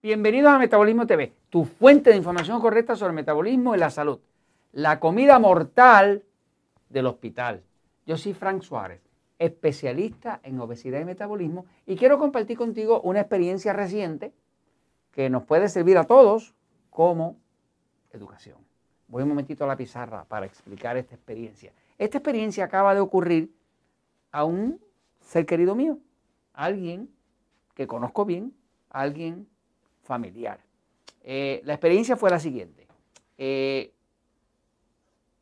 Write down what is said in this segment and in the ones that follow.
Bienvenidos a Metabolismo TV, tu fuente de información correcta sobre el metabolismo y la salud. La comida mortal del hospital. Yo soy Frank Suárez, especialista en obesidad y metabolismo, y quiero compartir contigo una experiencia reciente que nos puede servir a todos como educación. Voy un momentito a la pizarra para explicar esta experiencia. Esta experiencia acaba de ocurrir a un ser querido mío, alguien que conozco bien, alguien familiar. Eh, la experiencia fue la siguiente. Eh,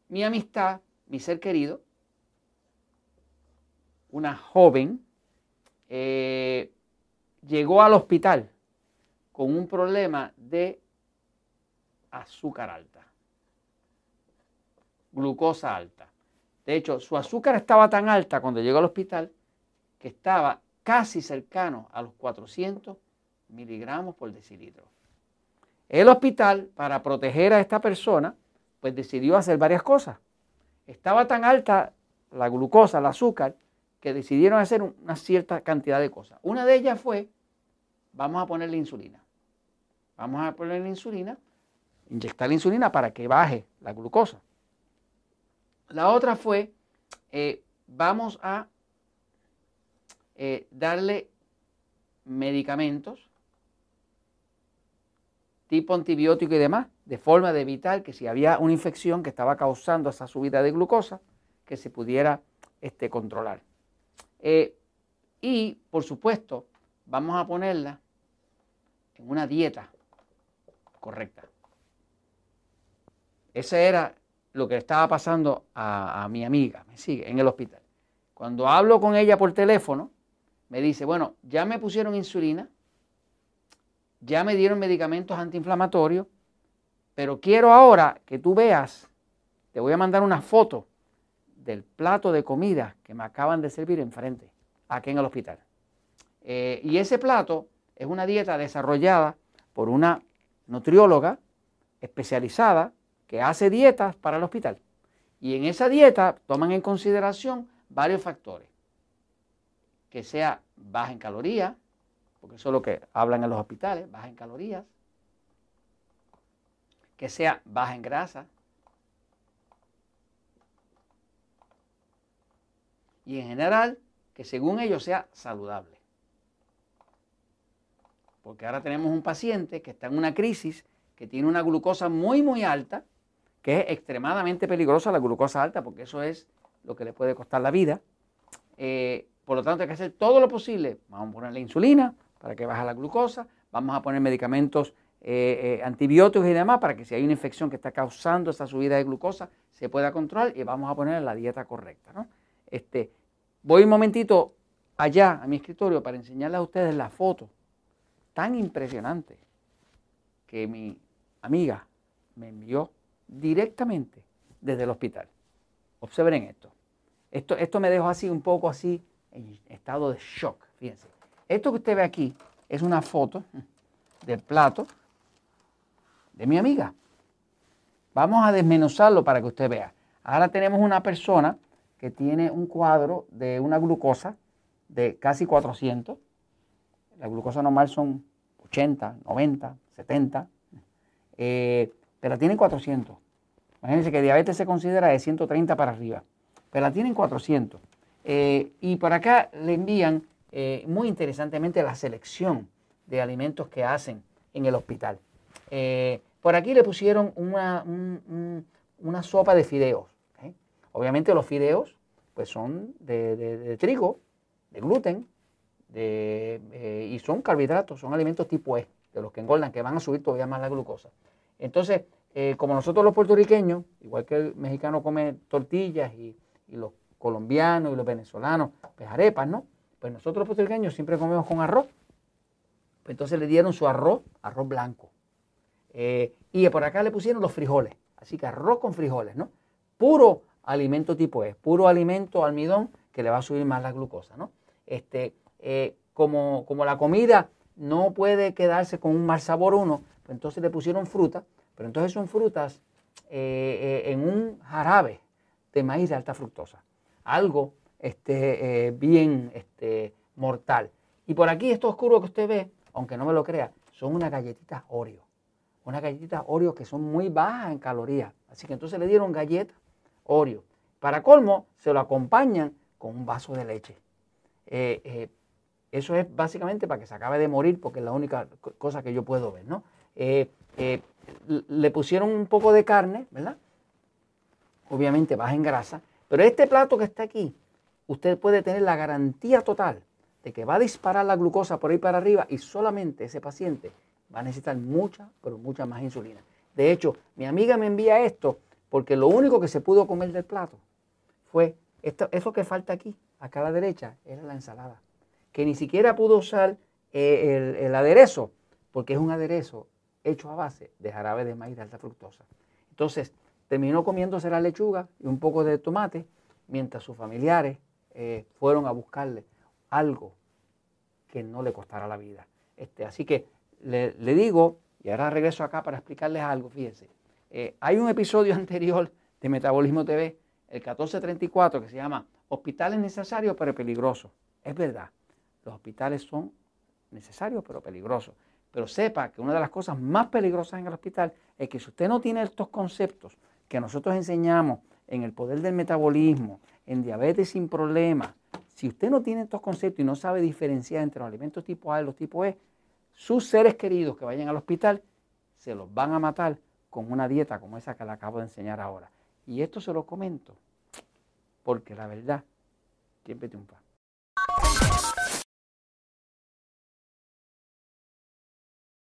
mi amistad, mi ser querido, una joven, eh, llegó al hospital con un problema de azúcar alta, glucosa alta. De hecho, su azúcar estaba tan alta cuando llegó al hospital que estaba casi cercano a los 400 miligramos por decilitro. El hospital, para proteger a esta persona, pues decidió hacer varias cosas. Estaba tan alta la glucosa, el azúcar, que decidieron hacer una cierta cantidad de cosas. Una de ellas fue, vamos a ponerle insulina. Vamos a ponerle insulina, inyectar la insulina para que baje la glucosa. La otra fue, eh, vamos a eh, darle medicamentos tipo antibiótico y demás, de forma de evitar que si había una infección que estaba causando esa subida de glucosa, que se pudiera este, controlar. Eh, y, por supuesto, vamos a ponerla en una dieta correcta. Ese era lo que estaba pasando a, a mi amiga, me sigue, en el hospital. Cuando hablo con ella por teléfono, me dice, bueno, ya me pusieron insulina, ya me dieron medicamentos antiinflamatorios, pero quiero ahora que tú veas, te voy a mandar una foto del plato de comida que me acaban de servir enfrente, aquí en el hospital. Eh, y ese plato es una dieta desarrollada por una nutrióloga especializada que hace dietas para el hospital. Y en esa dieta toman en consideración varios factores. Que sea baja en calorías, porque eso es lo que hablan en los hospitales, baja en calorías, que sea baja en grasa y en general que según ellos sea saludable. Porque ahora tenemos un paciente que está en una crisis, que tiene una glucosa muy, muy alta, que es extremadamente peligrosa la glucosa alta, porque eso es lo que le puede costar la vida. Eh, por lo tanto, hay que hacer todo lo posible. Vamos a ponerle insulina, para que baje la glucosa, vamos a poner medicamentos eh, eh, antibióticos y demás para que si hay una infección que está causando esa subida de glucosa se pueda controlar y vamos a poner la dieta correcta. ¿no? Este, voy un momentito allá a mi escritorio para enseñarles a ustedes la foto tan impresionante que mi amiga me envió directamente desde el hospital. Observen esto. Esto, esto me dejó así un poco así en estado de shock, fíjense. Esto que usted ve aquí es una foto del plato de mi amiga. Vamos a desmenuzarlo para que usted vea. Ahora tenemos una persona que tiene un cuadro de una glucosa de casi 400. La glucosa normal son 80, 90, 70, pero la tienen 400. Imagínense que diabetes se considera de 130 para arriba, pero la tienen 400. Eh, y por acá le envían eh, muy interesantemente la selección de alimentos que hacen en el hospital. Eh, por aquí le pusieron una, una sopa de fideos. ¿eh? Obviamente los fideos pues son de, trigo, de gluten, y son carbohidratos, son alimentos tipo E, de los que engordan, que van a subir todavía más la glucosa. Entonces, como nosotros los puertorriqueños, igual que el mexicano come tortillas y, y los colombianos y los venezolanos, pues arepas, ¿no? Pues nosotros los puertorriqueños siempre comemos con arroz. Pues entonces le dieron su arroz, arroz blanco. Eh, y por acá le pusieron los frijoles. Así que arroz con frijoles, ¿no? Puro alimento tipo E, puro alimento almidón que le va a subir más la glucosa, ¿no? Este, eh, como, como la comida no puede quedarse con un mal sabor uno, pues entonces le pusieron fruta, pero entonces son frutas eh, en un jarabe de maíz de alta fructosa. Algo este, bien este, mortal. Y por aquí, esto oscuro que usted ve, aunque no me lo crea, son unas galletitas Oreo. Unas galletitas Oreo que son muy bajas en calorías. Así que entonces le dieron galletas Oreo. Para colmo, se lo acompañan con un vaso de leche. Eh, eh, eso es básicamente para que se acabe de morir, porque es la única cosa que yo puedo ver, ¿no? Eh, le pusieron un poco de carne, ¿verdad? Obviamente baja en grasa, pero este plato que está aquí, usted puede tener la garantía total de que va a disparar la glucosa por ahí para arriba y solamente ese paciente va a necesitar mucha, pero mucha más insulina. De hecho, mi amiga me envía esto porque lo único que se pudo comer del plato fue esto, eso que falta aquí, acá a la derecha, era la ensalada. Que ni siquiera pudo usar eh, el, el aderezo, porque es un aderezo hecho a base de jarabe de maíz de alta fructosa. Entonces, terminó comiéndose la lechuga y un poco de tomate, mientras sus familiares eh, fueron a buscarle algo que no le costara la vida. Este, así que le, digo, y ahora regreso acá para explicarles algo, fíjense, eh, hay un episodio anterior de Metabolismo TV, el 1434, que se llama Hospitales necesarios pero peligrosos. Es verdad, los hospitales son necesarios pero peligrosos. Pero sepa que una de las cosas más peligrosas en el hospital es que si usted no tiene estos conceptos que nosotros enseñamos en el poder del metabolismo, en diabetes sin problemas, si usted no tiene estos conceptos y no sabe diferenciar entre los alimentos tipo A y los tipo E, sus seres queridos que vayan al hospital se los van a matar con una dieta como esa que le acabo de enseñar ahora. Y esto se lo comento porque la verdad siempre triunfa.